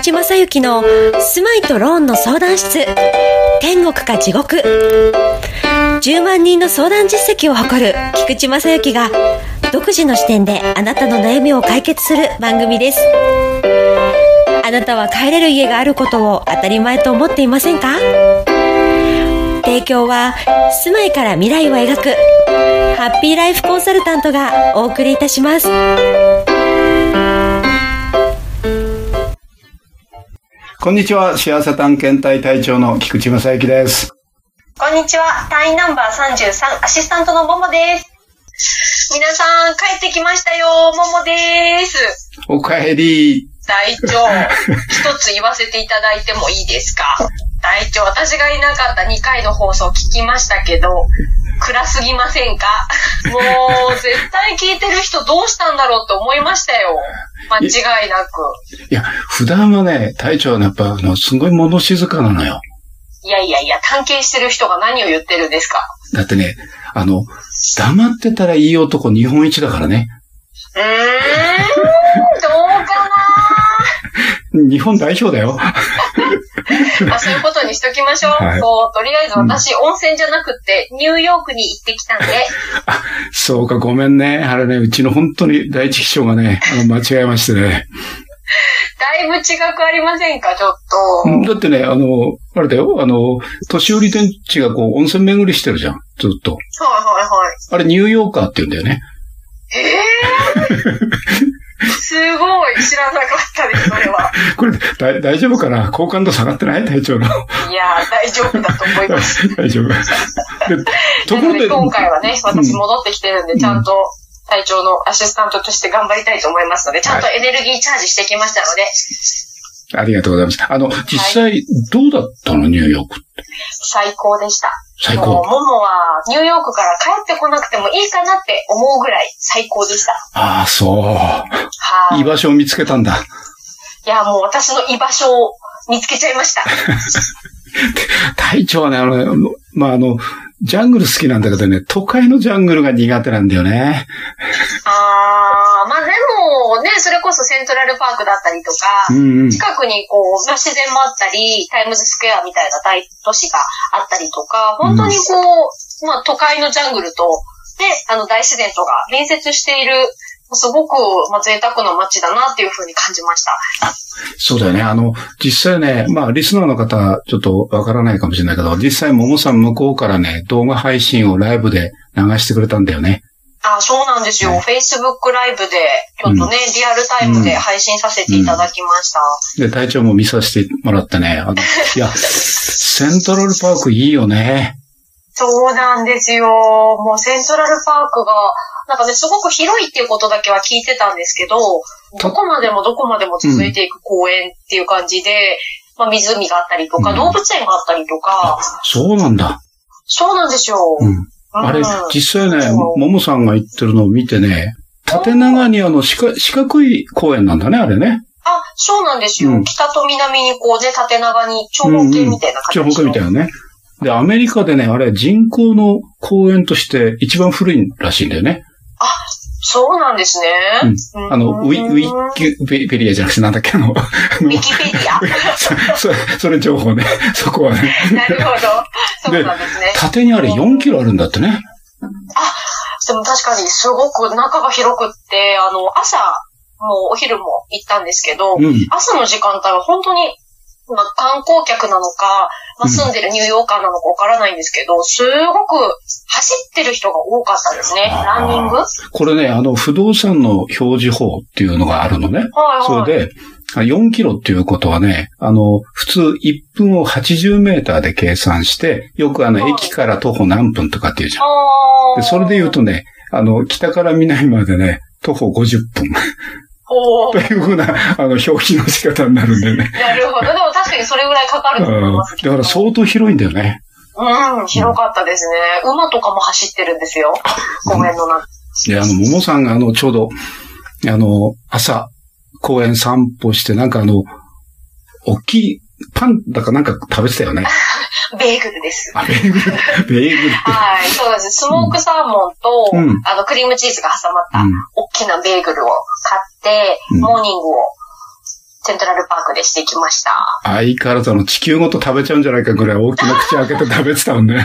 池正幸の住まいとローンの相談室。天国か地獄。10万人の相談実績を誇る菊池正幸が独自の視点であなたの悩みを解決する番組です。あなたは帰れる家があることを当たり前と思っていませんか？提供は住まいから未来を描くハッピーライフコンサルタントがお送りいたします。こんにちは、幸せ探検隊隊長の菊池正幸です。こんにちは。隊員ナンバー33、アシスタントのももです。皆さん、帰ってきましたよ。ももです。おかえり。隊長、一つ言わせていただいてもいいですか？隊長、私がいなかった2回の放送聞きましたけど、暗すぎませんか？もう、絶対聞いてる人どうしたんだろうって思いましたよ。間違いなく。いや、普段はね、隊長はね、やっぱ、あの、すごい物静かなのよ。いやいやいや、探検してる人が何を言ってるんですか？だってね、あの、黙ってたらいい男日本一だからね。うーん、どうか 日本代表だよ。な まあそういうことにしときましょう。はいそう、とりあえず私、温泉じゃなくって、ニューヨークに行ってきたんで、そうか、ごめんね。あれね、うちの本当に第一秘書がね、あの、間違えましてね。だいぶ違くありませんか、ちょっと。だってね、あの、あれだよ、あの、年寄り電池がこう、温泉巡りしてるじゃん。ずっと。はいはいはい。あれ、ニューヨーカーって言うんだよね。ええ すごい、知らなかったです、それは。これ、だ大丈夫かな？好感度下がってない？隊長の。いやー、大丈夫だと思います。大丈夫。で、ところで、今回はね、私戻ってきてるんで、ちゃんと、隊長のアシスタントとして頑張りたいと思いますので、ちゃんとエネルギーチャージしてきましたので、ありがとうございます。あの、実際、どうだったの？ニューヨークって。最高でした。最高。ももは、ニューヨークから帰ってこなくてもいいかなって思うぐらい最高でした。ああ、そう。はい。居場所を見つけたんだ。いや、もう私の居場所を見つけちゃいました。隊長はね、あの、まあ、あの、ジャングル好きなんだけどね、都会のジャングルが苦手なんだよね。あー、まあでもね、それこそセントラルパークだったりとか、うんうん。近くにこう、まあ自然もあったり、タイムズスクエアみたいな大都市があったりとか、本当にこう、まあ都会のジャングルと、で、あの大自然とが隣接している、すごく、まあ、贅沢な街だなっていうふうに感じました。そうだよね。あの、実際ね、まあ、リスナーの方、ちょっとわからないかもしれないけど、実際、ももさん向こうからね、動画配信をライブで流してくれたんだよね。あ、そうなんですよ。はい Facebook ライブで、ちょっとね、リアルタイムで配信させていただきました。で、隊長も見させてもらってね、あの、いや、セントラルパークいいよね。そうなんですよ。もうセントラルパークが、なんかね、すごく広いっていうことだけは聞いてたんですけど、どこまでもどこまでも続いていく公園っていう感じで、まあ湖があったりとか、うん動物園があったりとか、そうなんだ。そうなんですよ。うん。あれうん、実際ね、ももさんが言ってるのを見てね、縦長にあの、四角い公園なんだね、あれね。あ、そうなんですよ。うん北と南にこうね、縦長に長方形みたいな長感じ方形みたいなね。で、アメリカでね、あれ人工の公園として一番古いらしいんだよね。そうなんですね。あの、ウィ、ウィウキペペリアじゃなくてなんだっけ、あの、あウのィキペディア そそれ、それ情報ね。そこはね。なるほど。そうなんですね。縦にあれ4キロあるんだってね。でも確かにすごく中が広くって、あの、朝もお昼も行ったんですけど、うん。朝の時間帯は本当に、まあ、観光客なのか、まあ、うん住んでるニューヨーカーなのかわからないんですけど、すごく走ってる人が多かったですね。ランニング？はいこれね、あの、不動産の表示法っていうのがあるのね。はい。それで、あ4キロっていうことはね、あの、普通1分を80メーターで計算して、よくあの、はい駅から徒歩何分とかっていうじゃん。で、それで言うとね、あの、北から南までね、徒歩50分おとーいうふうな、あの、表記の仕方になるんでね。なるほど。でも確かにそれぐらいかかると思います。だから相当広いんだよね。うん、広かったですね。馬とかも走ってるんですよ。公園の中。で、あの、桃さんがあの、ちょうど、あの、朝、公園散歩して、なんかあの、大きいパンだかなんか食べてたよね。ベーグルです。あ、ベーグル、ベーグルって。はい、そうです。スモークサーモンと、うんあの、クリームチーズが挟まったうん大きなベーグルを買って、うんモーニングをセントラルパークでしてきました。相変わらずあの地球ごと食べちゃうんじゃないかぐらい大きな口開けて食べてたもんね。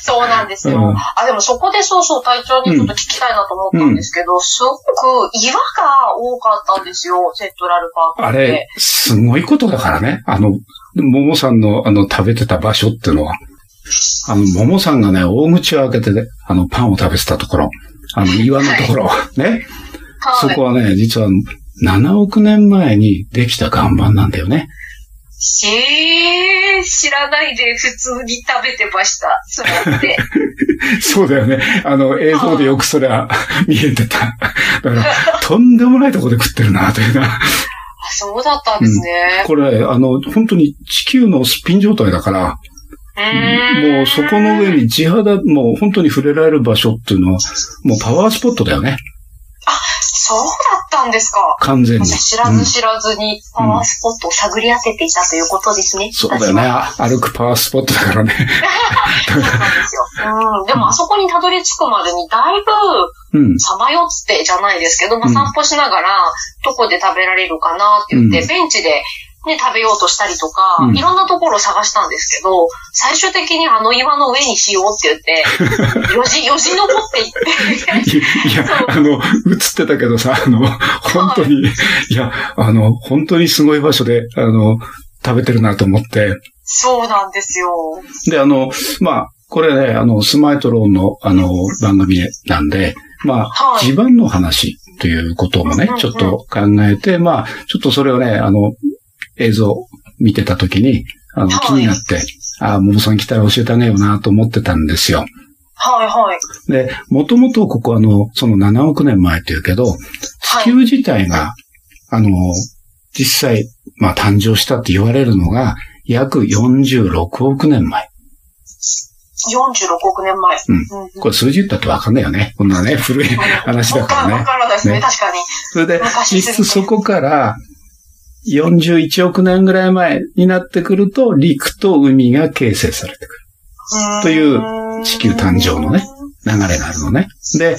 そうなんですよ。うんあ、でもそこでそうそう隊長にちょっと聞きたいなと思ったんですけど、すごく岩が多かったんですよ、セントラルパーク。あれ、すごいことだからね。あの、ももさんのあの食べてた場所っていうのは。あの、ももさんがね、大口を開けてね、あの、パンを食べてたところ。あの、岩のところ。ね。そはい。こはね、実は7億年前にできた岩盤なんだよね。えー、知らないで普通に食べてました。それって。そうだよね。あの、映像でよくそれは 見えてた。だから、とんでもないところで食ってるな、というな。あそうだったんですね。これ、あの、本当に地球のスピン状態だから、もうそこの上に地肌、もう本当に触れられる場所っていうのは、もうパワースポットだよね。そうだったんですか？完全に。私知らうんず知らずにパワースポットを探り当てていたということですね。そうだよね。歩くパワースポットだからね。そうなんですよ。うん。でもあそこにたどり着くまでにだいぶうん。さまよってじゃないですけど、ま散歩しながら、どこで食べられるかなって言って、うんベンチでね、食べようとしたりとか、うん。いろんなところを探したんですけど、最終的にあの岩の上にしようって言って、よじ、よじ登っていって、いや、あの、映ってたけどさ、あの、本当に、い。や、あの、本当にすごい場所で、あの、食べてるなと思って。そうなんですよ。で、あの、まあ、これね、あの、スマイトローンの、あの、番組なんで、まあ、はい。地盤の話ということもねちょっと考えて、まあ、ちょっとそれをね、あの、映像見てた時に、あの、はい気になって、あ、ももさん来たら教えてあげようなと思ってたんですよ。はいはい。で、もともとここあの、その7億年前っていうけど、地球自体が、あの、実際、まあ誕生したって言われるのが、約46億年前。46億年前。うんうんこれ数字言ったってわかんないよね。こんなね、古い話だからわね。からないですね、ね確かに。それで、実質そこから、41億年ぐらい前になってくると、陸と海が形成されてくという地球誕生のねる流れがあるのね。で、はいはい。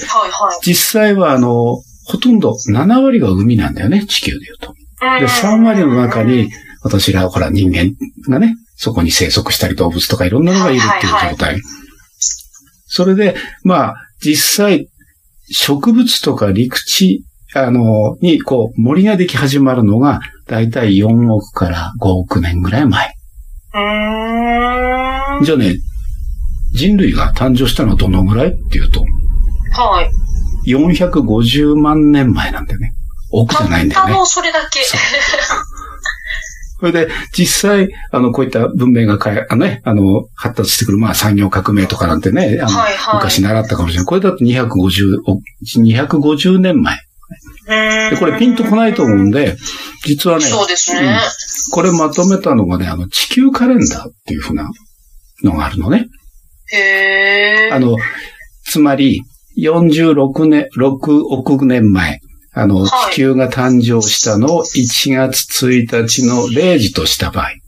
実際はあの、ほとんど7割が海なんだよね、地球で言うと。で、3割の中に、私ら、ほら、人間がね、そこに生息したり動物とかいろんなのがいるっていうはいはい状態。それで、まあ、実際、植物とか陸地、あの、に、こう、森ができ始まるのが、だいたい4億から5億年ぐらい前。じゃあね、人類が誕生したのはどのぐらいっていうと、はい。450万年前なんだよね。億じゃないんだよね。たったのそれだけ。それで、実際、あの、こういった文明がかえ、あのね、あの、発達してくる、まあ、産業革命とかなんてね、あの、はいはい昔習ったかもしれない。これだと250、お250年前。で、でこれピンとこないと思うんで、実はね、そうですね。うんこれまとめたのがね、あの、地球カレンダーっていうふうなのがあるのね。へー。あの、つまり、46年、6億年前、あの、はい地球が誕生したのを1月1日の0時とした場合、はいは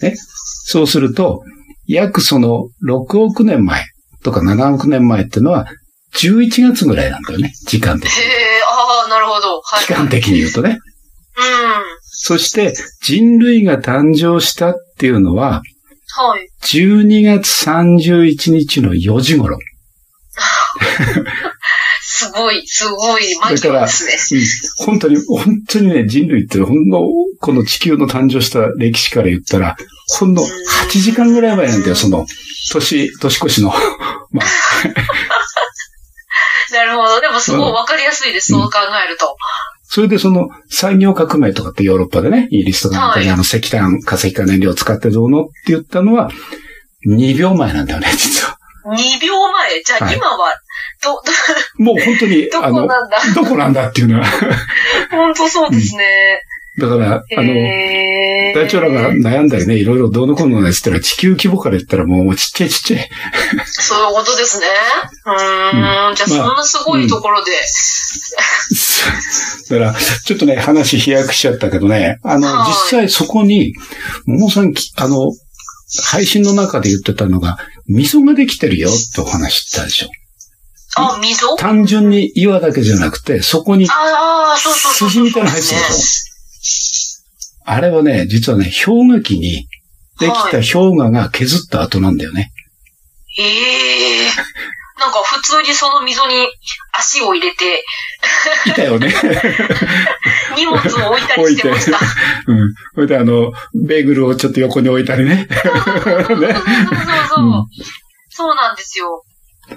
いはい。そうすると、約その6億年前とか7億年前ってのは、11月ぐらいなんだよね。時間的に。へー、あー、なるほど。はい。期間的に言うとね。うん。そして、人類が誕生したっていうのは、はい。12月31日の4時頃。すごい、すごい、マジですね。うん本当に、本当にね、人類ってほんの、この地球の誕生した歴史から言ったら、ほんの8時間ぐらい前なんだよ、その、年、年越しの。まあ、なるほど。でもすごいわかりやすいです、うんそう考えると。それでその産業革命とかってヨーロッパでね、イギリスとかなんかにはいあの石炭、化石化燃料を使ってどうのって言ったのは、2秒前なんだよね、実は。2秒前？じゃあはい今は、ど、もう本当に、ど、こなんだ？どこなんだっていうのは。本当そうですね。だから、あの、大長らが悩んだりね、いろいろどうのこうのね、つったら地球規模から言ったらもうちっちゃいちっちゃい。そういうことですね。うーん。じゃあそんなすごいところで。だから、ちょっとね、話飛躍しちゃったけどね、あの、はい実際そこに、桃さんき、あの、配信の中で言ってたのが、溝ができてるよってお話したでしょ。あ、溝単純に岩だけじゃなくて、そこに、ああ、そうそうそうそう。筋みたいなの入ってるでしょあれはね、実はね、氷河期にできた氷河が削った後なんだよね。ええなんか普通にその溝に足を入れて、いたよね。荷物を置いたりしてました。うん。それであの、ベーグルをちょっと横に置いたりね。そうそうそうそうそう。うんそうなんですよ。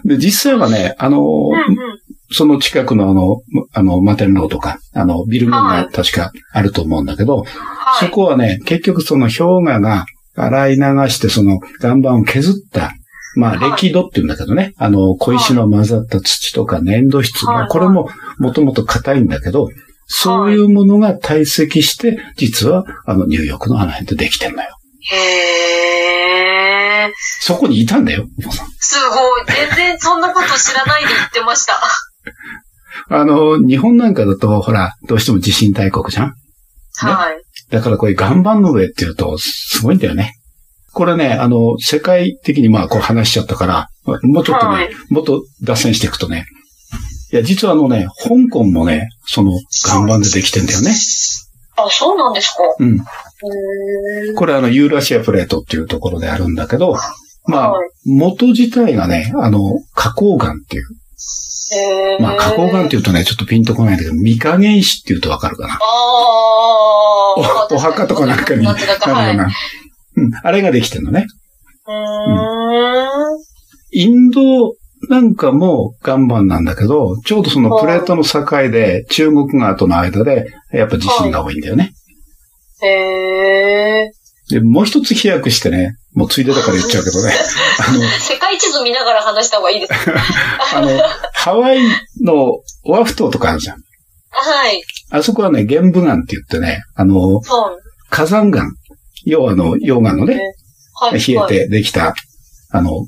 で、実際はね、あの、うんうん。その近くのあの、あの、マテンローとか、あの、ビル群はいが確かあると思うんだけど、はい。そこはね、結局その氷河が洗い流してその岩盤を削った、まあ、はい歴土って言うんだけどね、あの、小石の混ざった土とか粘土質、はいまあこれももともと硬いんだけど、そういうものが堆積して、実はあの、ニューヨークのあの辺でできてんのよ。へえ。そこにいたんだよ、お父さんすごい。全然そんなこと知らないで言ってました。あの、日本なんかだと、ほら、どうしても地震大国じゃん？はい。だからこういう岩盤の上っていうと、すごいんだよね。これね、あの、世界的にまあこう話しちゃったから、もうちょっとね、はいもっと脱線していくとね、いや、実はあのね、香港もね、その岩盤でできてんだよね。あ、そうなんですか。うん。これあの、ユーラシアプレートっていうところであるんだけど、まあはい、元自体がね、あの、花崗岩っていう。まあ、花崗岩っていうとね、ちょっとピンとこないんだけど、未加減石っていうとわかるかな。ああ。おお墓とかなんかになるかなんてだか、はい。うな。うん。あれができてんのね。ーん。インドなんかも岩盤なんだけど、ちょうどそのプレートの境で中国側との間で、やっぱ地震が多いんだよね。へえ。で、もう一つ飛躍してね、もうついでだから言っちゃうけどね。あの、世界地図見ながら話した方がいいです。あの、ハワイのオアフ島とかあるじゃん。はい。あそこはね、玄武岩って言ってね、あの。火山岩。要はあの、溶岩のね、はい。冷えてできた、あの、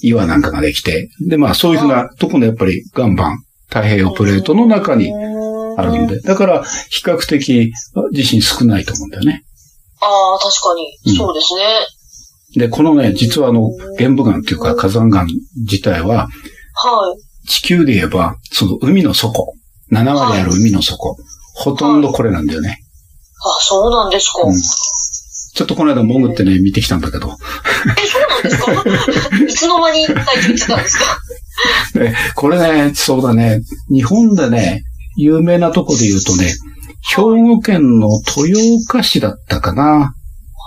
岩なんかができて、で、まあそういうふうなとこのやっぱり岩盤、太平洋プレートの中にあるんで、だから比較的地震少ないと思うんだよね。ああ、確かに。うんそうですね。で、このね、実はあの、玄武岩っていうか火山岩自体は、はい。地球で言えば、その海の底、7割ある海の底、ほとんどこれなんだよね。あ、そうなんですか。うんちょっとこの間潜ってね、見てきたんだけど、え、そうなんですか？いつの間に最近言ってたんですか？でこれね、そうだね、日本でね、有名なとこで言うとね、兵庫県の豊岡市だったかな。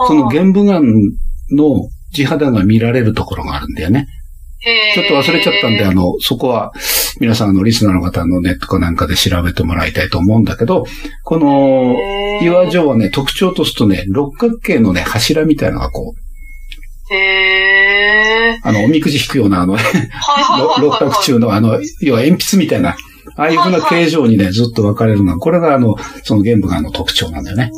そのはい玄武岩の地肌が見られるところがあるんだよね。ちょっと忘れちゃったんで、あの、そこは、皆さん、あの、リスナーの方のネットかなんかで調べてもらいたいと思うんだけど、この、岩状はね、特徴とするとね、六角形のね、柱みたいなのがこう、あの、おみくじ引くような、あの、六。角中の、あの、要は鉛筆みたいな、ああいうふうな形状にね、ずっと分かれるのは、これがあの、その玄武岩の特徴なんだよね。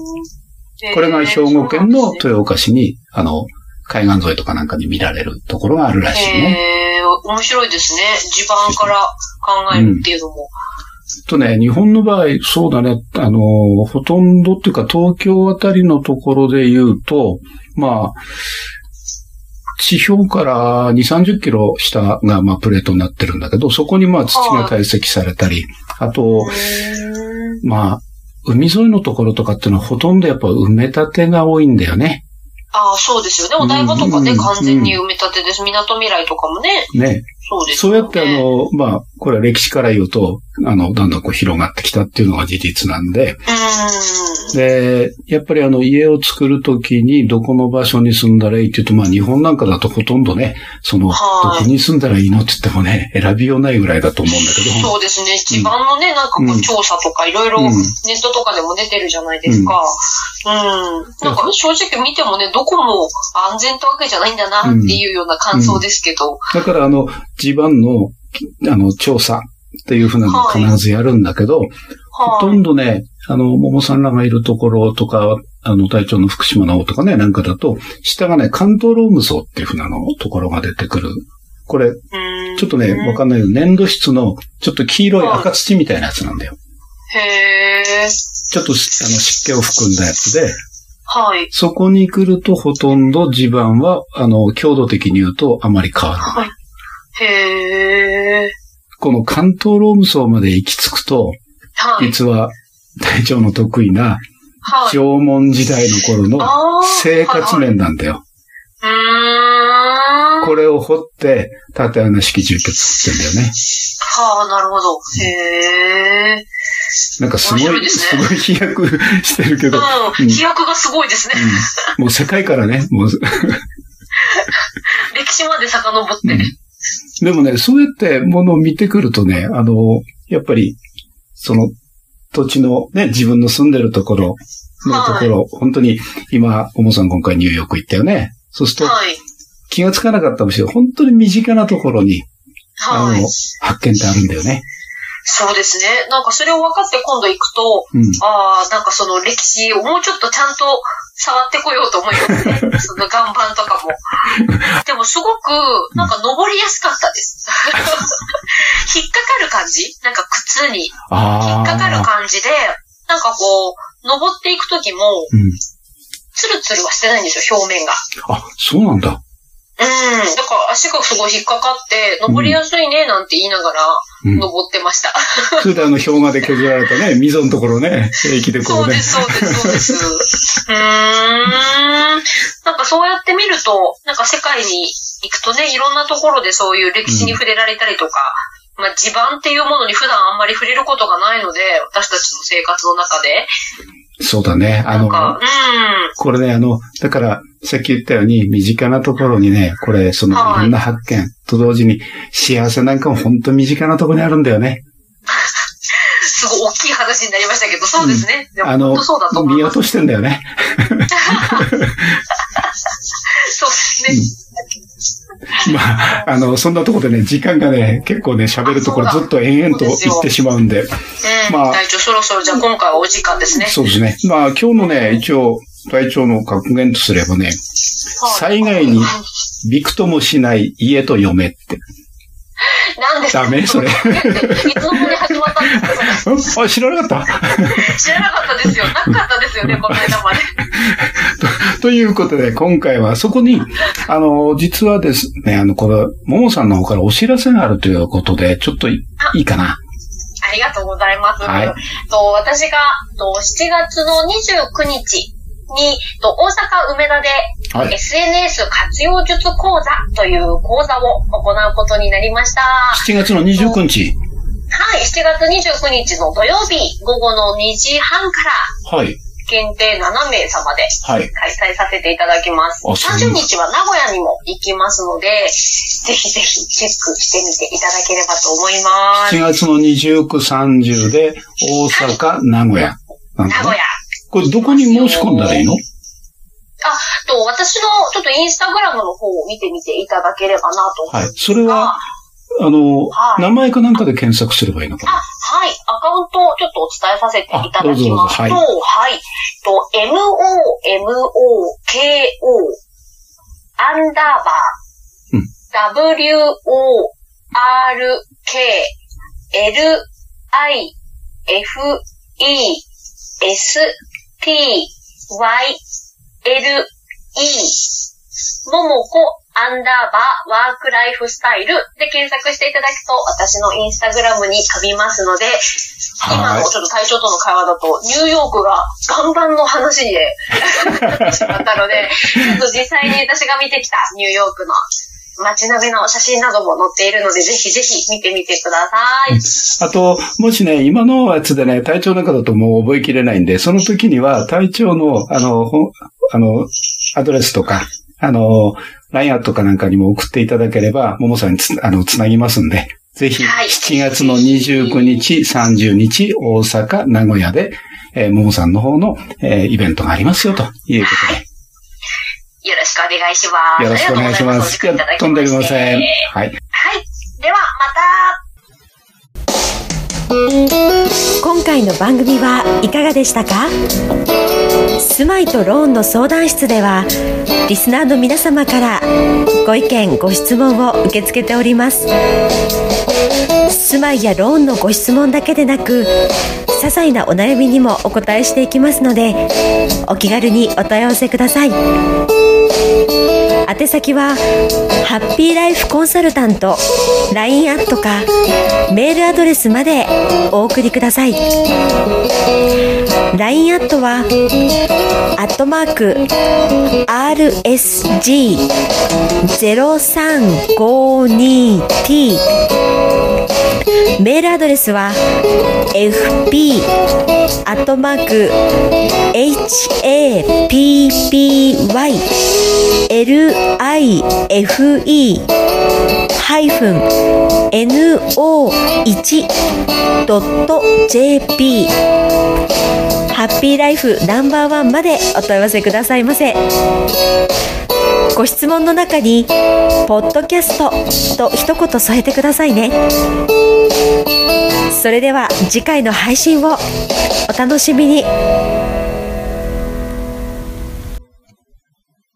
これが兵庫県の豊岡市に、あの、海岸沿いとかなんかに見られるところがあるらしいね。へー面白いですね。地盤から考えるっていうのも。とね、日本の場合、そうだね、あの、ほとんどっていうか東京あたりのところで言うと、まあ、地表から2、30キロ下が、まあ、プレートになってるんだけど、そこにまあ土が堆積されたり、あと、まあ、海沿いのところとかっていうのはほとんどやっぱ埋め立てが多いんだよね。ああ、そうですよね。お台場とかね、うん完全に埋め立てです。港未来とかもね。ね。そうですよね。そうやってあの、まあ、これは歴史から言うと、あの、だんだんこう広がってきたっていうのが事実なんで、うーん。で、やっぱりあの家を作るときにどこの場所に住んだらいいって言うと、まあ日本なんかだとほとんどね、その、どはいこに住んだらいいのって言ってもね、選びようないぐらいだと思うんだけど。そうですね。地盤のね、なんかこうんう調査とかいろいろうんネットとかでも出てるじゃないですか。うん。なんか正直見てもね、どこも安全ってわけじゃないんだなっていうような感想ですけど。だからあの、地盤の、あの、調査っていうふうなのを必ずやるんだけど、ほとはい。んどね、あの、桃さんらがいるところとか、あの、隊長の福島の方とかね、なんかだと、下がね、関東ローム層っていうふうなのところが出てくる。これ、うんちょっとね、わかんないけど、粘土質の、ちょっと黄色い赤土みたいなやつなんだよ。へー。ちょっとしあの湿気を含んだやつで、はい。そこに来るとほとんど地盤は、あの、強度的に言うとあまり変わらない。はい。へー。この関東ローム層まで行き着くと、はい。実は隊長の得意なはい。縄文時代の頃の生活面なんだよ。これを掘って、縦穴式住居作ってんだよね。はあ、なるほど。へえ。なんかすごい、すごい飛躍してるけど、うん。飛躍がすごいですね。うんもう世界からね、もう、歴史まで遡ってね。でもね、そうやってものを見てくるとね、あの、やっぱり、その土地のね、自分の住んでるところのところ、本当に今、おもさん今回ニューヨーク行ったよね。そうするとはい。気がつかなかったかもしれない。本当に身近なところに、あはいの。、発見ってあるんだよね。そうですね。なんかそれを分かって今度行くと、うん。ああ、なんかその歴史をもうちょっとちゃんと触ってこようと思いますね。その岩盤とかも。でもすごく、なんか登りやすかったです。引っかかる感じ？なんか靴に引あっかかるあ。感じで、なんかこう、登っていくときも、うん。ツルツルはしてないんですよ、表面が。あ、そうなんだ。うん。だから足がすごい引っかかって、登りやすいね、なんて言いながら、うん。登ってました。それであの、氷河で削られたね、溝のところね、平気でこねそううで。す、そうです、そうです。うーん。なんかそうやって見ると、なんか世界に行くとね、いろんなところでそういう歴史に触れられたりとか、まあ地盤っていうものに普段あんまり触れることがないので、私たちの生活の中で。そうだね。あの、うん。これね、あの、だから、さっき言ったように、身近なところにね、これ、その、はいいろんな発見と同時に、幸せなんかも本当身近なところにあるんだよね。すごい大きい話になりましたけど、そうですね。でもあの。見落としてんだよね。そうですね。まあ、あの、そんなところでね、時間がね、結構ね、喋るところずっと延々と言ってしまうんで、うん。まあ隊長、そろそろじゃあ今回はお時間ですね。そうですね。まあ、今日のね、一応、隊長の格言とすればね、はい。災害にびくともしない家と嫁って。なんでダメ？それ。いつの間 あ、知らなかった？知らなかったですよ。なかったですよね、この間まで。ということで、今回はそこに、あの、実はですね、あの、これ、ももさんの方からお知らせがあるということで、ちょっといいいかな？ありがとうございます。はいと私がと7月の29日にと大阪梅田ではい。SNS 活用術講座という講座を行うことになりました。7月の29日。はい、7月29日の土曜日午後の2時半からはい。限定7名様ではい。開催させていただきます。あそう30日は名古屋にも行きますので、ぜひぜひチェックしてみていただければと思います。7月の29、30で、大阪、名古屋。名古屋。これどこに申し込んだらいいの？と、私のちょっとインスタグラムの方を見てみていただければなと思いはい。ます。それは、あの、はい。名前かなんかで検索すればいいのかあ、なはい。アカウントをちょっとお伝えさせていただきますと、はい。はい。と、MOMOKO アンダーバー、うん。WORKLIFESTYLE ももこアンダーバーワークライフスタイルで検索していただくと私のインスタグラムに飛びますので、今のちょっと対象との会話だと、ニューヨークが岩盤の話で しまったので、ちょっと実際に私が見てきたニューヨークの街並みの写真なども載っているので、ぜひぜひ見てみてください。あと、もしね、今のやつでね、体調なんかだともう覚えきれないんで、その時には体調の、あの、あの、アドレスとか、あの、LINE アットかなんかにも送っていただければ、ももさんにつ、あの、つなぎますんで、ぜひ、はい7月の29日、30日、大阪、名古屋で、えーももさんの方の、えーイベントがありますよ、ということで。よろしくお願いします。よろしくお願いします。います。とんでもありません。はい。はい。では、また。今回の番組はいかがでしたか？住まいとローンの相談室ではリスナーの皆様からご意見ご質問を受け付けております。住まいやローンのご質問だけでなく些細なお悩みにもお答えしていきますのでお気軽にお問い合わせください。宛先はハッピーライフコンサルタント LINE アットかメールアドレスまでお送りください。LINE アットはアットマーク RSG0352T メールアドレスは fp アットマーク happy l ife。ハイフン。no.1。jp ハッピーライフナンバーワンまでお問い合わせくださいませ。ご質問の中に、ポッドキャストと一言添えてくださいね。それでは次回の配信をお楽しみに。